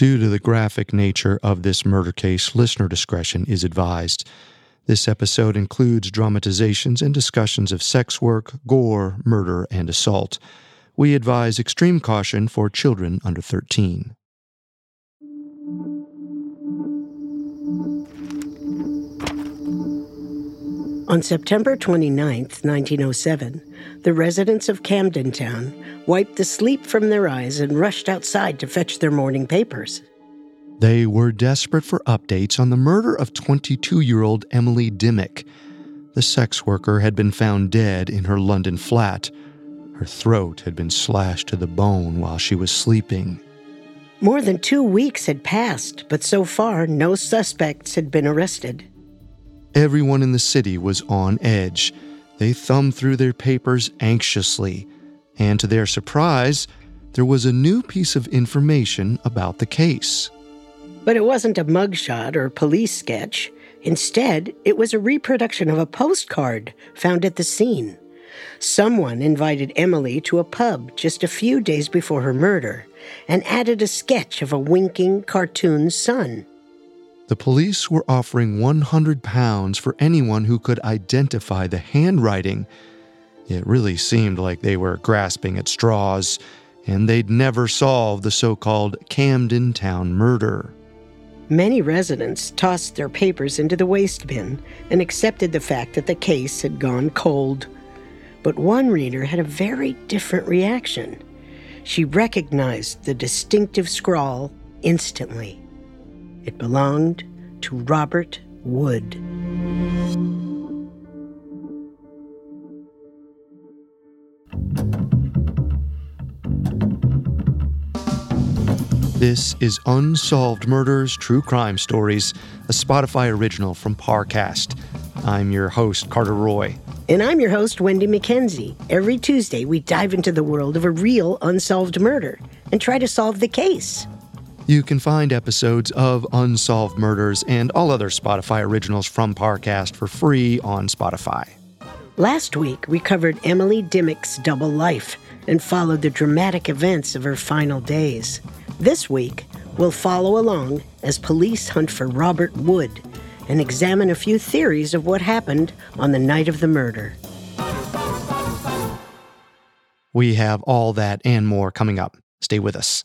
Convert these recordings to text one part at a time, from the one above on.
Due to the graphic nature of this murder case, listener discretion is advised. This episode includes dramatizations and discussions of sex work, gore, murder, and assault. We advise extreme caution for children under 13. On September 29, 1907, the residents of Camden Town wiped the sleep from their eyes and rushed outside to fetch their morning papers. They were desperate for updates on the murder of 22 year old Emily Dimmock. The sex worker had been found dead in her London flat. Her throat had been slashed to the bone while she was sleeping. More than two weeks had passed, but so far no suspects had been arrested. Everyone in the city was on edge. They thumbed through their papers anxiously, and to their surprise, there was a new piece of information about the case. But it wasn't a mugshot or police sketch. Instead, it was a reproduction of a postcard found at the scene. Someone invited Emily to a pub just a few days before her murder and added a sketch of a winking cartoon sun. The police were offering 100 pounds for anyone who could identify the handwriting. It really seemed like they were grasping at straws, and they'd never solve the so called Camden Town murder. Many residents tossed their papers into the waste bin and accepted the fact that the case had gone cold. But one reader had a very different reaction. She recognized the distinctive scrawl instantly. It belonged to Robert Wood. This is Unsolved Murders True Crime Stories, a Spotify original from Parcast. I'm your host, Carter Roy. And I'm your host, Wendy McKenzie. Every Tuesday, we dive into the world of a real unsolved murder and try to solve the case. You can find episodes of Unsolved Murders and all other Spotify originals from Parcast for free on Spotify. Last week, we covered Emily Dimmock's double life and followed the dramatic events of her final days. This week, we'll follow along as police hunt for Robert Wood and examine a few theories of what happened on the night of the murder. We have all that and more coming up. Stay with us.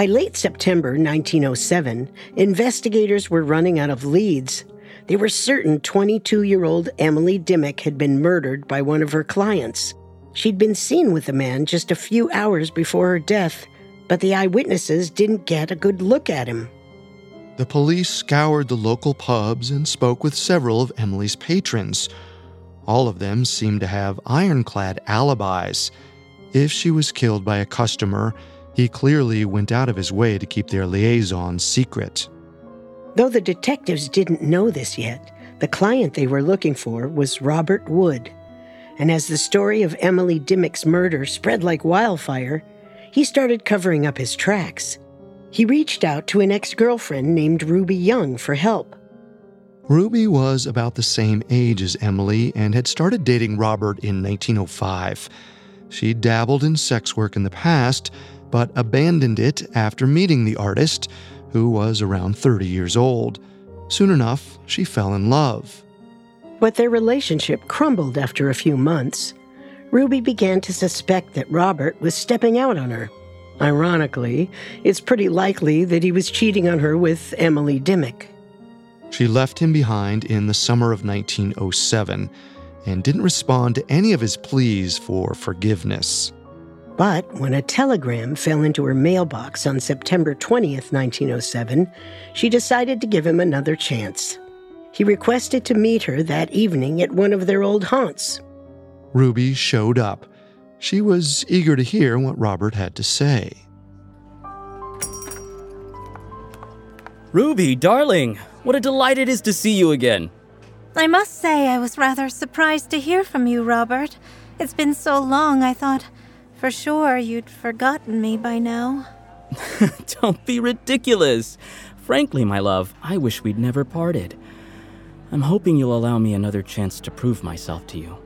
By late September 1907, investigators were running out of leads. They were certain 22 year old Emily Dimmock had been murdered by one of her clients. She'd been seen with the man just a few hours before her death, but the eyewitnesses didn't get a good look at him. The police scoured the local pubs and spoke with several of Emily's patrons. All of them seemed to have ironclad alibis. If she was killed by a customer, he clearly went out of his way to keep their liaison secret. Though the detectives didn't know this yet, the client they were looking for was Robert Wood. And as the story of Emily Dimmock's murder spread like wildfire, he started covering up his tracks. He reached out to an ex girlfriend named Ruby Young for help. Ruby was about the same age as Emily and had started dating Robert in 1905. She dabbled in sex work in the past, but abandoned it after meeting the artist, who was around 30 years old. Soon enough, she fell in love. But their relationship crumbled after a few months. Ruby began to suspect that Robert was stepping out on her. Ironically, it's pretty likely that he was cheating on her with Emily Dimmock. She left him behind in the summer of 1907 and didn't respond to any of his pleas for forgiveness. But when a telegram fell into her mailbox on September 20th, 1907, she decided to give him another chance. He requested to meet her that evening at one of their old haunts. Ruby showed up. She was eager to hear what Robert had to say. Ruby, darling, what a delight it is to see you again. I must say, I was rather surprised to hear from you, Robert. It's been so long, I thought for sure you'd forgotten me by now. Don't be ridiculous. Frankly, my love, I wish we'd never parted. I'm hoping you'll allow me another chance to prove myself to you.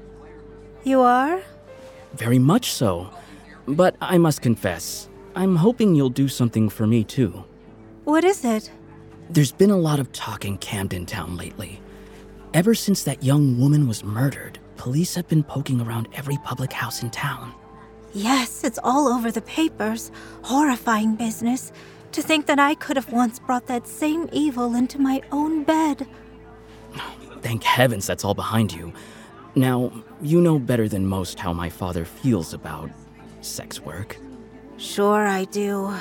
You are? Very much so. But I must confess, I'm hoping you'll do something for me too. What is it? There's been a lot of talk in Camden Town lately. Ever since that young woman was murdered, police have been poking around every public house in town. Yes, it's all over the papers. Horrifying business. To think that I could have once brought that same evil into my own bed. Thank heavens that's all behind you. Now, you know better than most how my father feels about sex work. Sure, I do.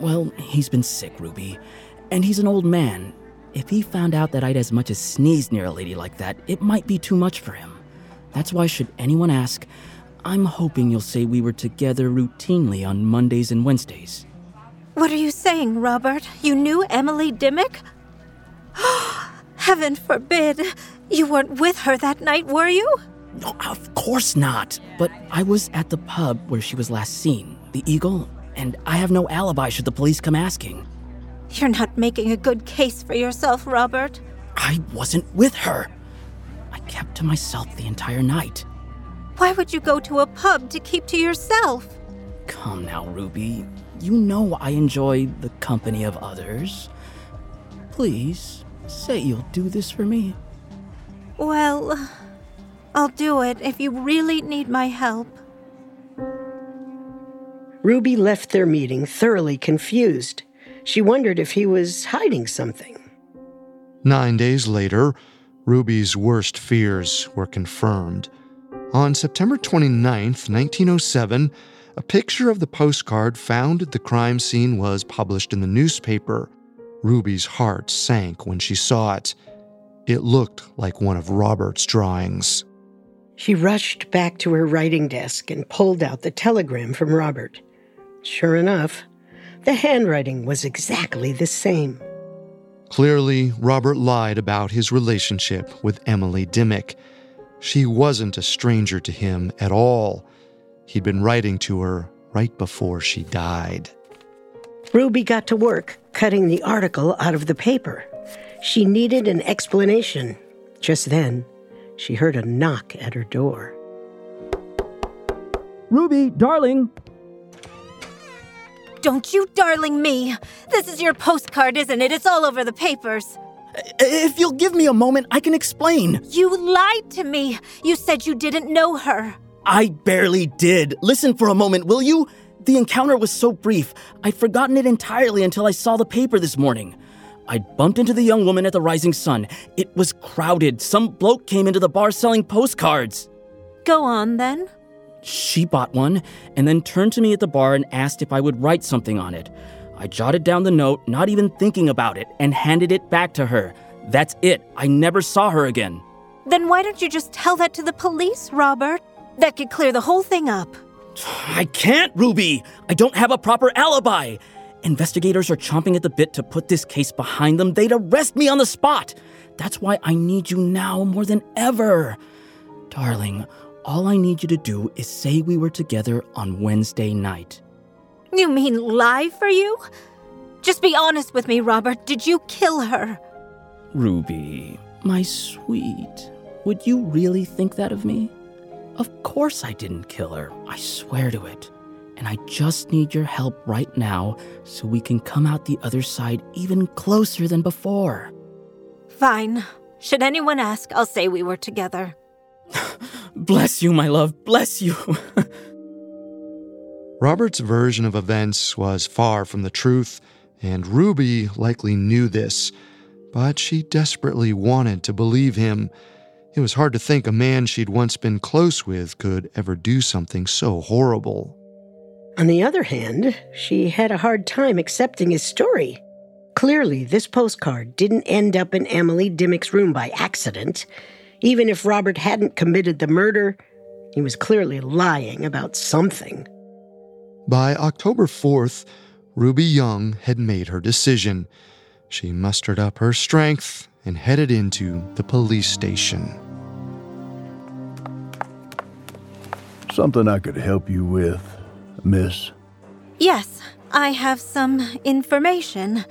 Well, he's been sick, Ruby. And he's an old man. If he found out that I'd as much as sneezed near a lady like that, it might be too much for him. That's why, should anyone ask, I'm hoping you'll say we were together routinely on Mondays and Wednesdays. What are you saying, Robert? You knew Emily Dimmock? Heaven forbid! You weren't with her that night, were you? No, of course not. But I was at the pub where she was last seen, the Eagle, and I have no alibi should the police come asking. You're not making a good case for yourself, Robert. I wasn't with her. I kept to myself the entire night. Why would you go to a pub to keep to yourself? Come now, Ruby. You know I enjoy the company of others. Please, say you'll do this for me. Well, I'll do it if you really need my help. Ruby left their meeting thoroughly confused. She wondered if he was hiding something. Nine days later, Ruby's worst fears were confirmed. On September 29, 1907, a picture of the postcard found at the crime scene was published in the newspaper. Ruby's heart sank when she saw it. It looked like one of Robert's drawings. She rushed back to her writing desk and pulled out the telegram from Robert. Sure enough, the handwriting was exactly the same. Clearly, Robert lied about his relationship with Emily Dimmock. She wasn't a stranger to him at all. He'd been writing to her right before she died. Ruby got to work cutting the article out of the paper. She needed an explanation. Just then, she heard a knock at her door. Ruby, darling! Don't you darling me! This is your postcard, isn't it? It's all over the papers. If you'll give me a moment, I can explain. You lied to me. You said you didn't know her. I barely did. Listen for a moment, will you? The encounter was so brief, I'd forgotten it entirely until I saw the paper this morning. I bumped into the young woman at the Rising Sun. It was crowded. Some bloke came into the bar selling postcards. Go on then. She bought one and then turned to me at the bar and asked if I would write something on it. I jotted down the note, not even thinking about it, and handed it back to her. That's it. I never saw her again. Then why don't you just tell that to the police, Robert? That could clear the whole thing up. I can't, Ruby. I don't have a proper alibi. Investigators are chomping at the bit to put this case behind them. They'd arrest me on the spot. That's why I need you now more than ever. Darling, all I need you to do is say we were together on Wednesday night. You mean lie for you? Just be honest with me, Robert. Did you kill her? Ruby, my sweet, would you really think that of me? Of course I didn't kill her. I swear to it. And I just need your help right now so we can come out the other side even closer than before. Fine. Should anyone ask, I'll say we were together. bless you, my love. Bless you. Robert's version of events was far from the truth, and Ruby likely knew this, but she desperately wanted to believe him. It was hard to think a man she'd once been close with could ever do something so horrible. On the other hand, she had a hard time accepting his story. Clearly, this postcard didn't end up in Emily Dimmock's room by accident. Even if Robert hadn't committed the murder, he was clearly lying about something. By October 4th, Ruby Young had made her decision. She mustered up her strength and headed into the police station. Something I could help you with, miss? Yes, I have some information.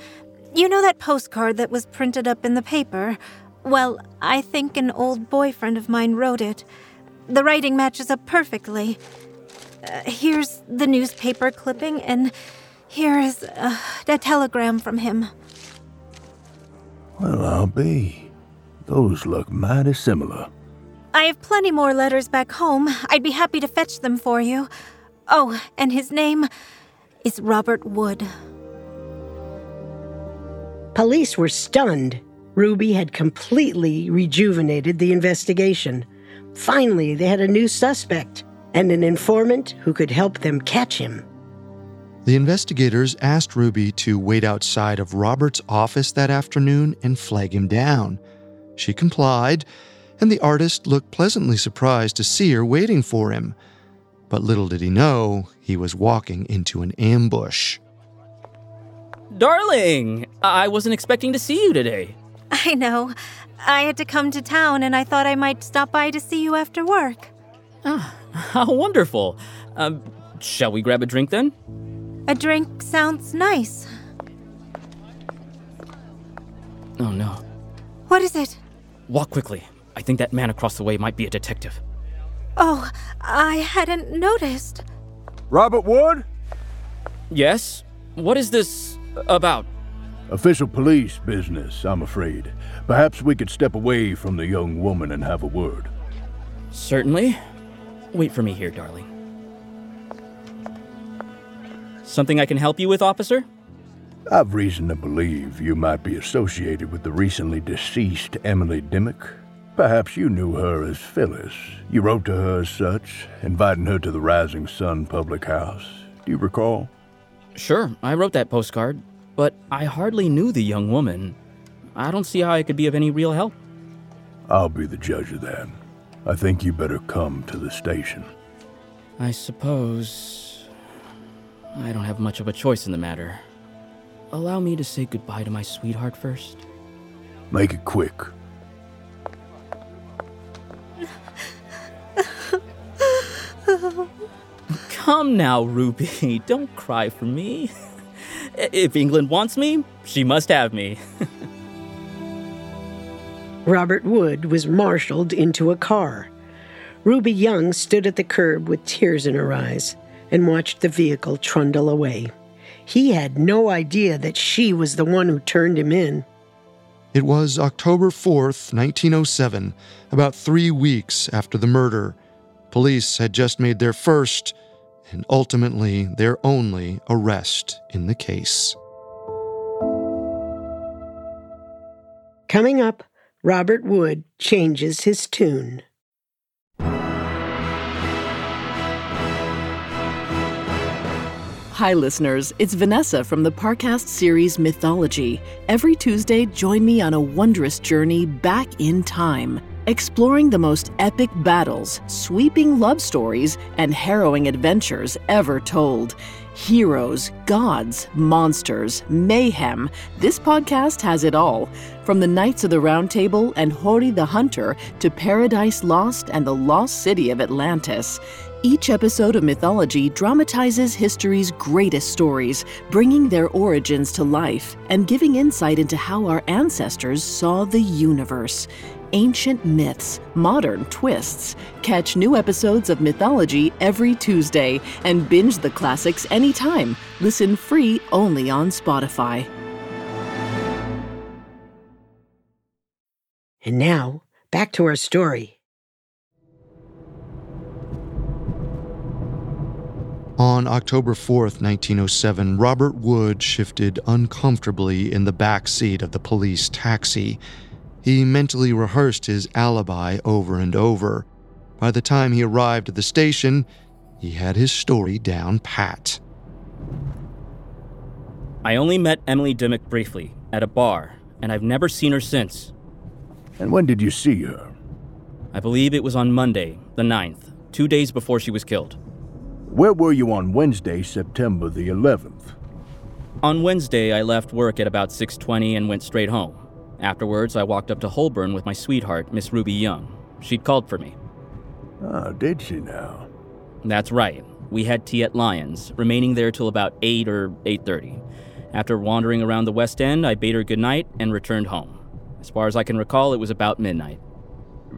You know that postcard that was printed up in the paper? Well, I think an old boyfriend of mine wrote it. The writing matches up perfectly. Uh, here's the newspaper clipping, and here is uh, a telegram from him. Well, I'll be. Those look mighty similar. I have plenty more letters back home. I'd be happy to fetch them for you. Oh, and his name is Robert Wood. Police were stunned. Ruby had completely rejuvenated the investigation. Finally, they had a new suspect and an informant who could help them catch him. The investigators asked Ruby to wait outside of Robert's office that afternoon and flag him down. She complied, and the artist looked pleasantly surprised to see her waiting for him. But little did he know he was walking into an ambush. Darling, I wasn't expecting to see you today. I know. I had to come to town and I thought I might stop by to see you after work. Ah, how wonderful. Um, shall we grab a drink then? A drink sounds nice. Oh no. What is it? Walk quickly. I think that man across the way might be a detective. Oh, I hadn't noticed. Robert Wood? Yes? What is this about? Official police business, I'm afraid. Perhaps we could step away from the young woman and have a word. Certainly. Wait for me here, darling. Something I can help you with, officer? I've reason to believe you might be associated with the recently deceased Emily Dimmock. Perhaps you knew her as Phyllis. You wrote to her as such, inviting her to the Rising Sun public house. Do you recall? Sure, I wrote that postcard, but I hardly knew the young woman. I don't see how I could be of any real help. I'll be the judge of that. I think you better come to the station. I suppose. I don't have much of a choice in the matter. Allow me to say goodbye to my sweetheart first. Make it quick. Come now, Ruby. Don't cry for me. If England wants me, she must have me. Robert Wood was marshaled into a car. Ruby Young stood at the curb with tears in her eyes and watched the vehicle trundle away. He had no idea that she was the one who turned him in. It was October 4th, 1907, about three weeks after the murder. Police had just made their first and ultimately their only arrest in the case. Coming up, Robert Wood changes his tune. Hi, listeners. It's Vanessa from the Parcast series Mythology. Every Tuesday, join me on a wondrous journey back in time, exploring the most epic battles, sweeping love stories, and harrowing adventures ever told. Heroes, gods, monsters, mayhem. This podcast has it all. From the Knights of the Round Table and Herne the Hunter to Paradise Lost and the Lost City of Atlantis. Each episode of Mythology dramatizes history's greatest stories, bringing their origins to life and giving insight into how our ancestors saw the universe. Ancient myths, modern twists. Catch new episodes of Mythology every Tuesday and binge the classics anytime. Listen free only on Spotify. And now, back to our story. On October 4th, 1907, Robert Wood shifted uncomfortably in the back seat of the police taxi. He mentally rehearsed his alibi over and over. By the time he arrived at the station, he had his story down pat. I only met Emily Dimmock briefly at a bar, and I've never seen her since. And when did you see her? I believe it was on Monday, the 9th, two days before she was killed. Where were you on Wednesday, September the 11th? On Wednesday, I left work at about 6:20 and went straight home. Afterwards, I walked up to Holborn with my sweetheart, Miss Ruby Young. She'd called for me. Oh, did she now? That's right. We had tea at Lyons, remaining there till about 8 or 8:30. After wandering around the West End, I bade her good night and returned home. As far as I can recall, it was about midnight.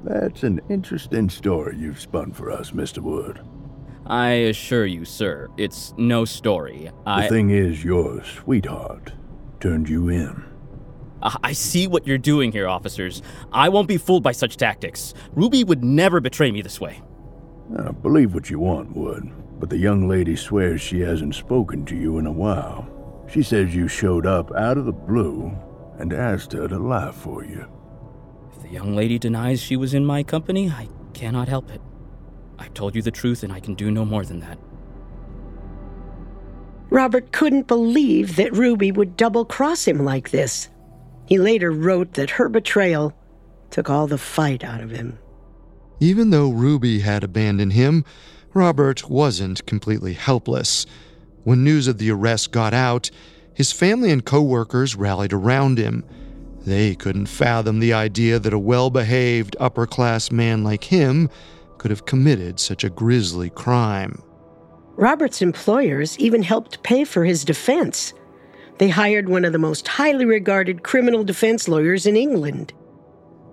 That's an interesting story you've spun for us, Mr. Wood. I assure you, sir, it's no story. I The thing is, your sweetheart turned you in. Ah, I see what you're doing here, officers. I won't be fooled by such tactics. Ruby would never betray me this way. Now, believe what you want, Wood, but the young lady swears she hasn't spoken to you in a while. She says you showed up out of the blue and asked her to lie for you. If the young lady denies she was in my company, I cannot help it. I told you the truth, and I can do no more than that. Robert couldn't believe that Ruby would double cross him like this. He later wrote that her betrayal took all the fight out of him. Even though Ruby had abandoned him, Robert wasn't completely helpless. When news of the arrest got out, his family and coworkers rallied around him. They couldn't fathom the idea that a well behaved, upper class man like him could have committed such a grisly crime. Robert's employers even helped pay for his defense. They hired one of the most highly regarded criminal defense lawyers in England.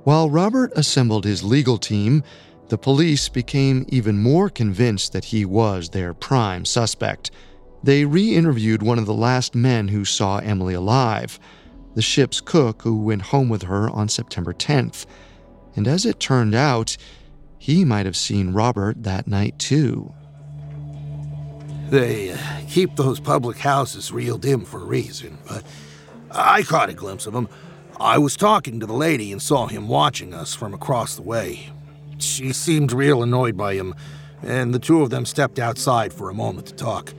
While Robert assembled his legal team, the police became even more convinced that he was their prime suspect. They re interviewed one of the last men who saw Emily alive, the ship's cook who went home with her on September 10th. And as it turned out, he might have seen Robert that night too. They uh, keep those public houses real dim for a reason, but I caught a glimpse of him. I was talking to the lady and saw him watching us from across the way. She seemed real annoyed by him, and the two of them stepped outside for a moment to talk.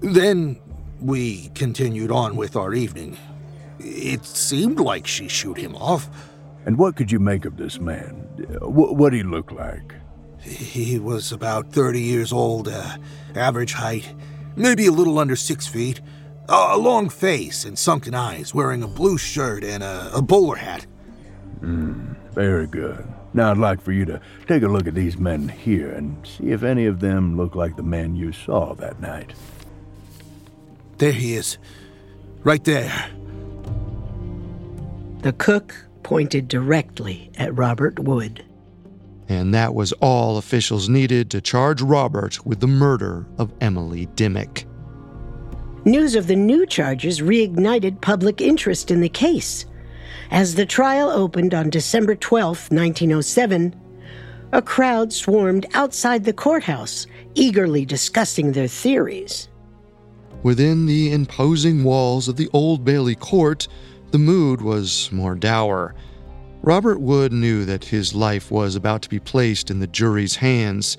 Then we continued on with our evening. It seemed like she shoot him off. And what could you make of this man? What what'd he look like? He was about 30 years old, uh, average height, maybe a little under six feet, a long face and sunken eyes, wearing a blue shirt and a, a bowler hat. Hmm, very good. Now I'd like for you to take a look at these men here and see if any of them look like the man you saw that night. There he is, right there. The cook pointed directly at Robert Wood. And that was all officials needed to charge Robert with the murder of Emily Dimmock. News of the new charges reignited public interest in the case. As the trial opened on December 12, 1907, a crowd swarmed outside the courthouse, eagerly discussing their theories. Within the imposing walls of the Old Bailey court, the mood was more dour. Robert Wood knew that his life was about to be placed in the jury's hands.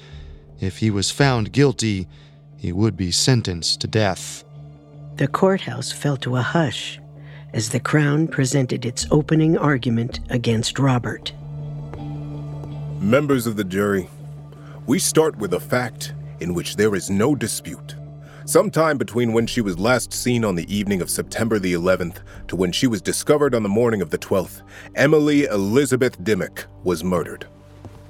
If he was found guilty, he would be sentenced to death. The courthouse fell to a hush as the Crown presented its opening argument against Robert. Members of the jury, we start with a fact in which there is no dispute. Sometime between when she was last seen on the evening of September the 11th to when she was discovered on the morning of the 12th, Emily Elizabeth Dimmock was murdered.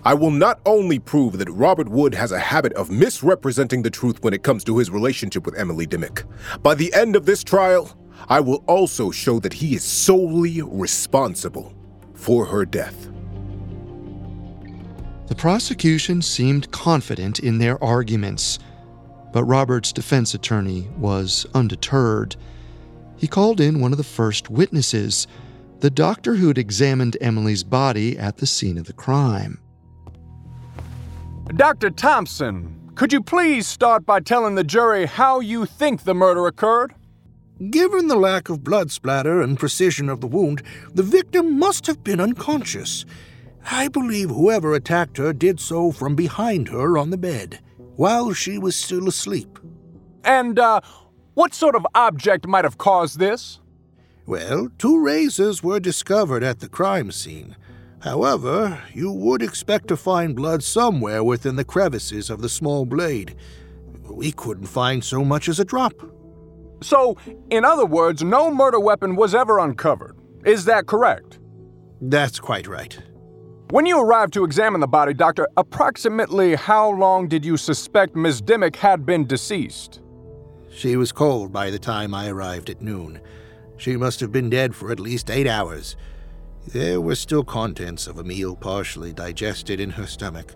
I will not only prove that Robert Wood has a habit of misrepresenting the truth when it comes to his relationship with Emily Dimmock. By the end of this trial, I will also show that he is solely responsible for her death. The prosecution seemed confident in their arguments, but Robert's defense attorney was undeterred. He called in one of the first witnesses, the doctor who had examined Emily's body at the scene of the crime. Dr. Thompson, could you please start by telling the jury how you think the murder occurred? Given the lack of blood splatter and precision of the wound, the victim must have been unconscious. I believe whoever attacked her did so from behind her on the bed, while she was still asleep. And, uh, what sort of object might have caused this? Well, two razors were discovered at the crime scene. However, you would expect to find blood somewhere within the crevices of the small blade. We couldn't find so much as a drop. So, in other words, no murder weapon was ever uncovered. Is that correct? That's quite right. When you arrived to examine the body, Doctor, approximately how long did you suspect Ms. Dimmock had been deceased? She was cold by the time I arrived at noon. She must have been dead for at least eight hours. There were still contents of a meal partially digested in her stomach.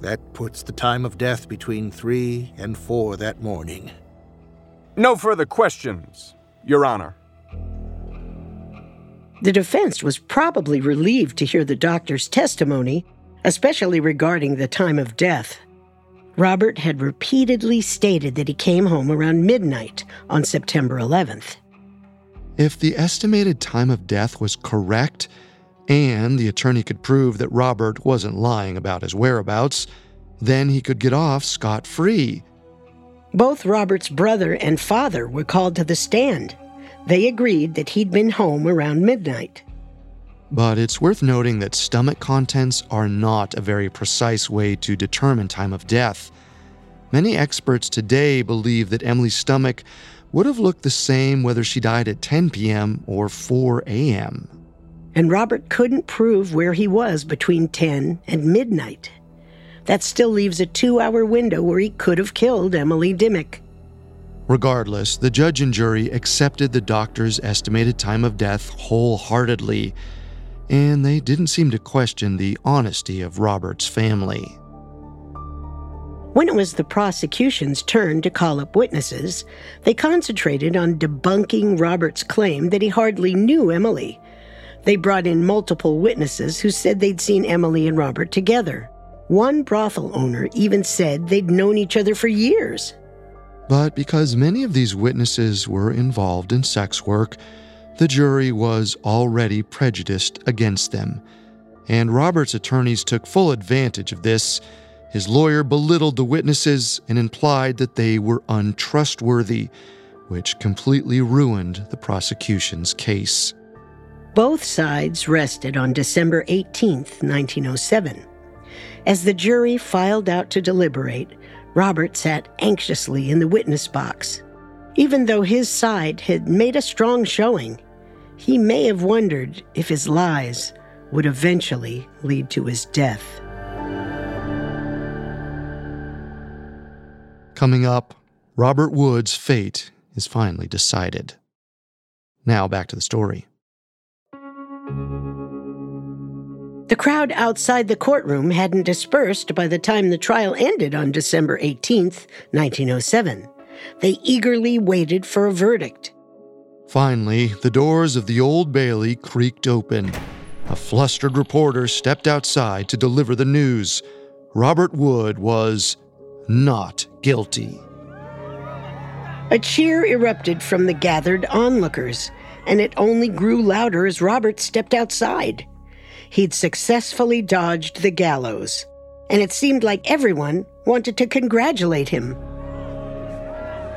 That puts the time of death between three and four that morning. No further questions, Your Honor. The defense was probably relieved to hear the doctor's testimony, especially regarding the time of death. Robert had repeatedly stated that he came home around midnight on September 11th. If the estimated time of death was correct, and the attorney could prove that Robert wasn't lying about his whereabouts, then he could get off scot free. Both Robert's brother and father were called to the stand. They agreed that he'd been home around midnight. But it's worth noting that stomach contents are not a very precise way to determine time of death. Many experts today believe that Emily's stomach would have looked the same whether she died at 10 p.m. or 4 a.m. And Robert couldn't prove where he was between 10 and midnight. That still leaves a two hour window where he could have killed Emily Dimmock. Regardless, the judge and jury accepted the doctor's estimated time of death wholeheartedly, and they didn't seem to question the honesty of Robert's family. When it was the prosecution's turn to call up witnesses, they concentrated on debunking Robert's claim that he hardly knew Emily. They brought in multiple witnesses who said they'd seen Emily and Robert together. One brothel owner even said they'd known each other for years. But because many of these witnesses were involved in sex work, the jury was already prejudiced against them. And Robert's attorneys took full advantage of this. His lawyer belittled the witnesses and implied that they were untrustworthy, which completely ruined the prosecution's case. Both sides rested on December 18, 1907. As the jury filed out to deliberate, Robert sat anxiously in the witness box. Even though his side had made a strong showing, he may have wondered if his lies would eventually lead to his death. Coming up, Robert Wood's fate is finally decided. Now back to the story. The crowd outside the courtroom hadn't dispersed by the time the trial ended on December 18, 1907. They eagerly waited for a verdict. Finally, the doors of the Old Bailey creaked open. A flustered reporter stepped outside to deliver the news. Robert Wood was not guilty. A cheer erupted from the gathered onlookers, and it only grew louder as Robert stepped outside he'd successfully dodged the gallows, and it seemed like everyone wanted to congratulate him.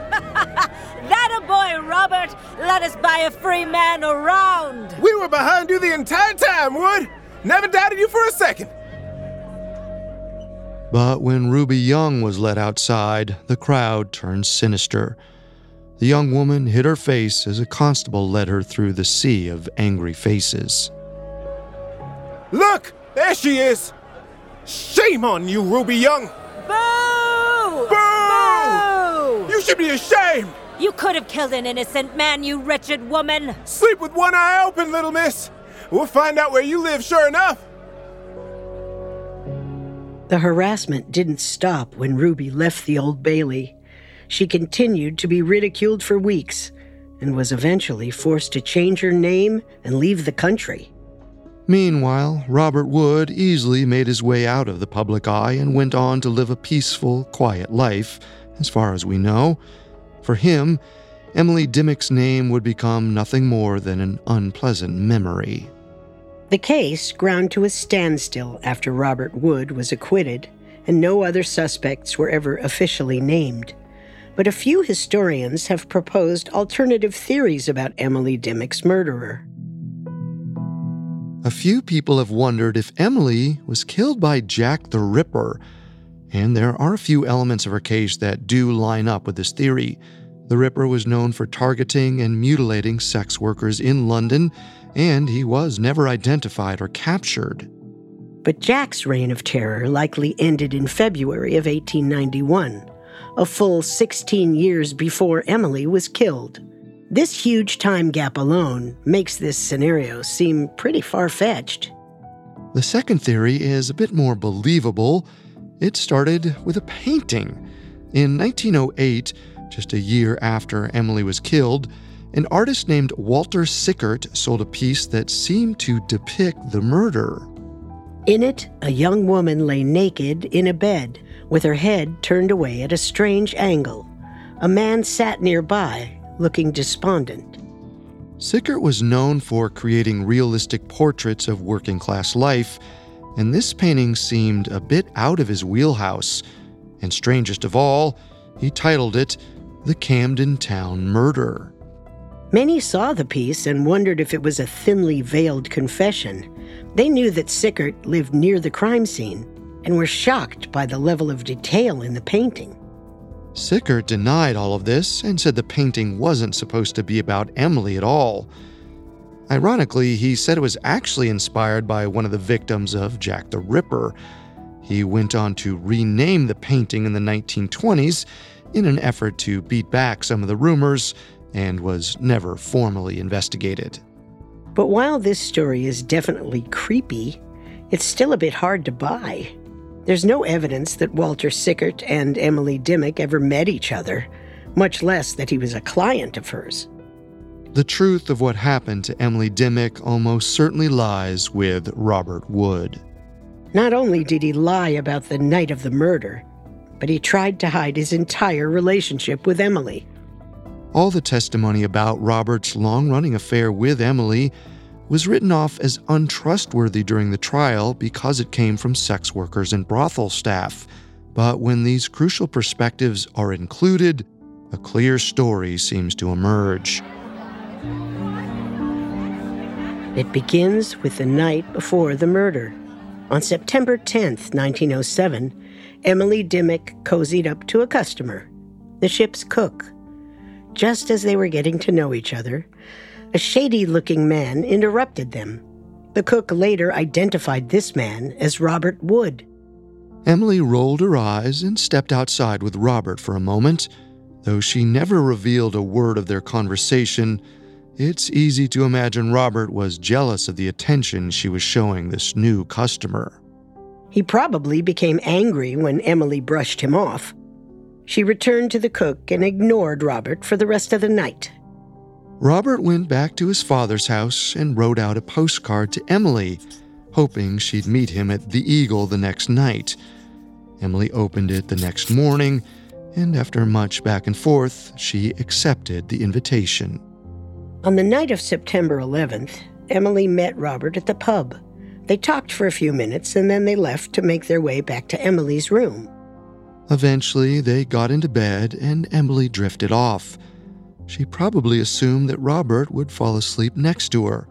that a boy, Robert! Let us buy a free man around! We were behind you the entire time, Wood! Never doubted you for a second! But when Ruby Young was let outside, the crowd turned sinister. The young woman hid her face as a constable led her through the sea of angry faces. Look! There she is! Shame on you, Ruby Young! Boo! Boo! Boo! You should be ashamed! You could have killed an innocent man, you wretched woman! Sleep with one eye open, little miss! We'll find out where you live, sure enough! The harassment didn't stop when Ruby left the Old Bailey. She continued to be ridiculed for weeks and was eventually forced to change her name and leave the country. Meanwhile, Robert Wood easily made his way out of the public eye and went on to live a peaceful, quiet life, as far as we know. For him, Emily Dimmock's name would become nothing more than an unpleasant memory. The case ground to a standstill after Robert Wood was acquitted, and no other suspects were ever officially named. But a few historians have proposed alternative theories about Emily Dimmock's murderer. A few people have wondered if Emily was killed by Jack the Ripper, and there are a few elements of her case that do line up with this theory. The Ripper was known for targeting and mutilating sex workers in London, and he was never identified or captured. But Jack's reign of terror likely ended in February of 1891, a full 16 years before Emily was killed. This huge time gap alone makes this scenario seem pretty far fetched. The second theory is a bit more believable. It started with a painting. In 1908, just a year after Emily was killed, an artist named Walter Sickert sold a piece that seemed to depict the murder. In it, a young woman lay naked in a bed, with her head turned away at a strange angle. A man sat nearby, looking despondent. Sickert was known for creating realistic portraits of working class life, and this painting seemed a bit out of his wheelhouse. And strangest of all, he titled it The Camden Town Murder. Many saw the piece and wondered if it was a thinly veiled confession. They knew that Sickert lived near the crime scene and were shocked by the level of detail in the painting. Sickert denied all of this and said the painting wasn't supposed to be about Emily at all. Ironically, he said it was actually inspired by one of the victims of Jack the Ripper. He went on to rename the painting in the 1920s in an effort to beat back some of the rumors and was never formally investigated. But while this story is definitely creepy, it's still a bit hard to buy. There's no evidence that Walter Sickert and Emily Dimmock ever met each other, much less that he was a client of hers. The truth of what happened to Emily Dimmock almost certainly lies with Robert Wood. Not only did he lie about the night of the murder, but he tried to hide his entire relationship with Emily. All the testimony about Robert's long running affair with Emily was written off as untrustworthy during the trial because it came from sex workers and brothel staff. But when these crucial perspectives are included, a clear story seems to emerge. It begins with the night before the murder. On September 10th, 1907, Emily Dimmock cozied up to a customer, the ship's cook. Just as they were getting to know each other, a shady looking man interrupted them. The cook later identified this man as Robert Wood. Emily rolled her eyes and stepped outside with Robert for a moment. Though she never revealed a word of their conversation, it's easy to imagine Robert was jealous of the attention she was showing this new customer. He probably became angry when Emily brushed him off. She returned to the cook and ignored Robert for the rest of the night. Robert went back to his father's house and wrote out a postcard to Emily, hoping she'd meet him at the Eagle the next night. Emily opened it the next morning, and after much back and forth, she accepted the invitation. On the night of September 11th, Emily met Robert at the pub. They talked for a few minutes and then they left to make their way back to Emily's room. Eventually, they got into bed and Emily drifted off. She probably assumed that Robert would fall asleep next to her.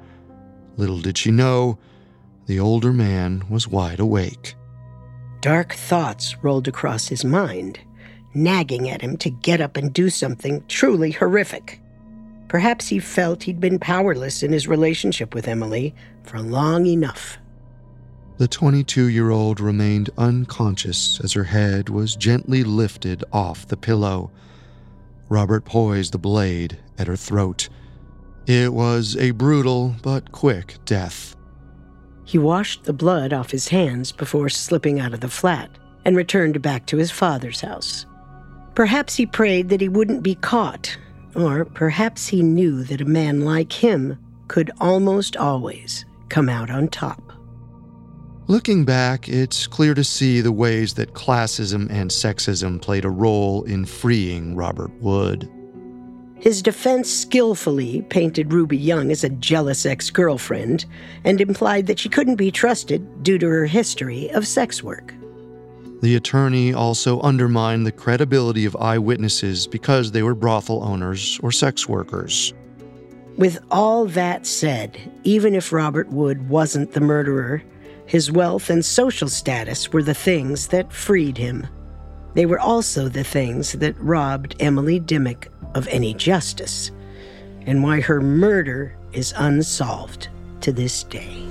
Little did she know, the older man was wide awake. Dark thoughts rolled across his mind, nagging at him to get up and do something truly horrific. Perhaps he felt he'd been powerless in his relationship with Emily for long enough. The 22 year old remained unconscious as her head was gently lifted off the pillow. Robert poised the blade at her throat. It was a brutal but quick death. He washed the blood off his hands before slipping out of the flat and returned back to his father's house. Perhaps he prayed that he wouldn't be caught, or perhaps he knew that a man like him could almost always come out on top. Looking back, it's clear to see the ways that classism and sexism played a role in freeing Robert Wood. His defense skillfully painted Ruby Young as a jealous ex girlfriend and implied that she couldn't be trusted due to her history of sex work. The attorney also undermined the credibility of eyewitnesses because they were brothel owners or sex workers. With all that said, even if Robert Wood wasn't the murderer, his wealth and social status were the things that freed him. They were also the things that robbed Emily Dimmock of any justice, and why her murder is unsolved to this day.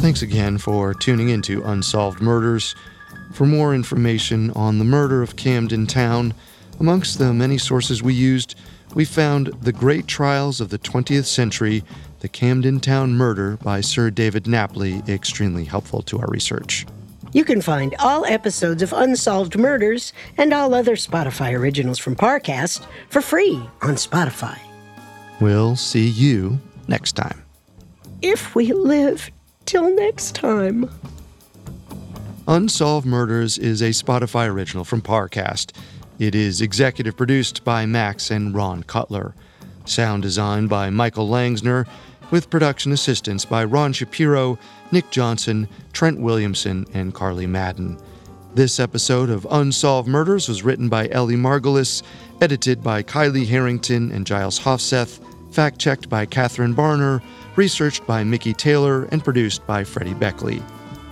Thanks again for tuning into Unsolved Murders. For more information on the murder of Camden Town, amongst the many sources we used, we found The Great Trials of the 20th Century, The Camden Town Murder by Sir David Napley, extremely helpful to our research. You can find all episodes of Unsolved Murders and all other Spotify originals from Parcast for free on Spotify. We'll see you next time. If we live till next time. Unsolved Murders is a Spotify original from Parcast. It is executive produced by Max and Ron Cutler. Sound design by Michael Langsner, with production assistance by Ron Shapiro, Nick Johnson, Trent Williamson, and Carly Madden. This episode of Unsolved Murders was written by Ellie Margulis, edited by Kylie Harrington and Giles Hofseth, fact checked by Catherine Barner, researched by Mickey Taylor, and produced by Freddie Beckley.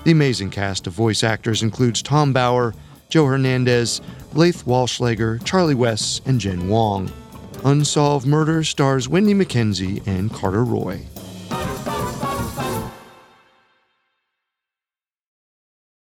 The amazing cast of voice actors includes Tom Bauer, Joe Hernandez, Laith Walschlager, Charlie West, and Jen Wong. Unsolved Murder stars Wendy McKenzie and Carter Roy.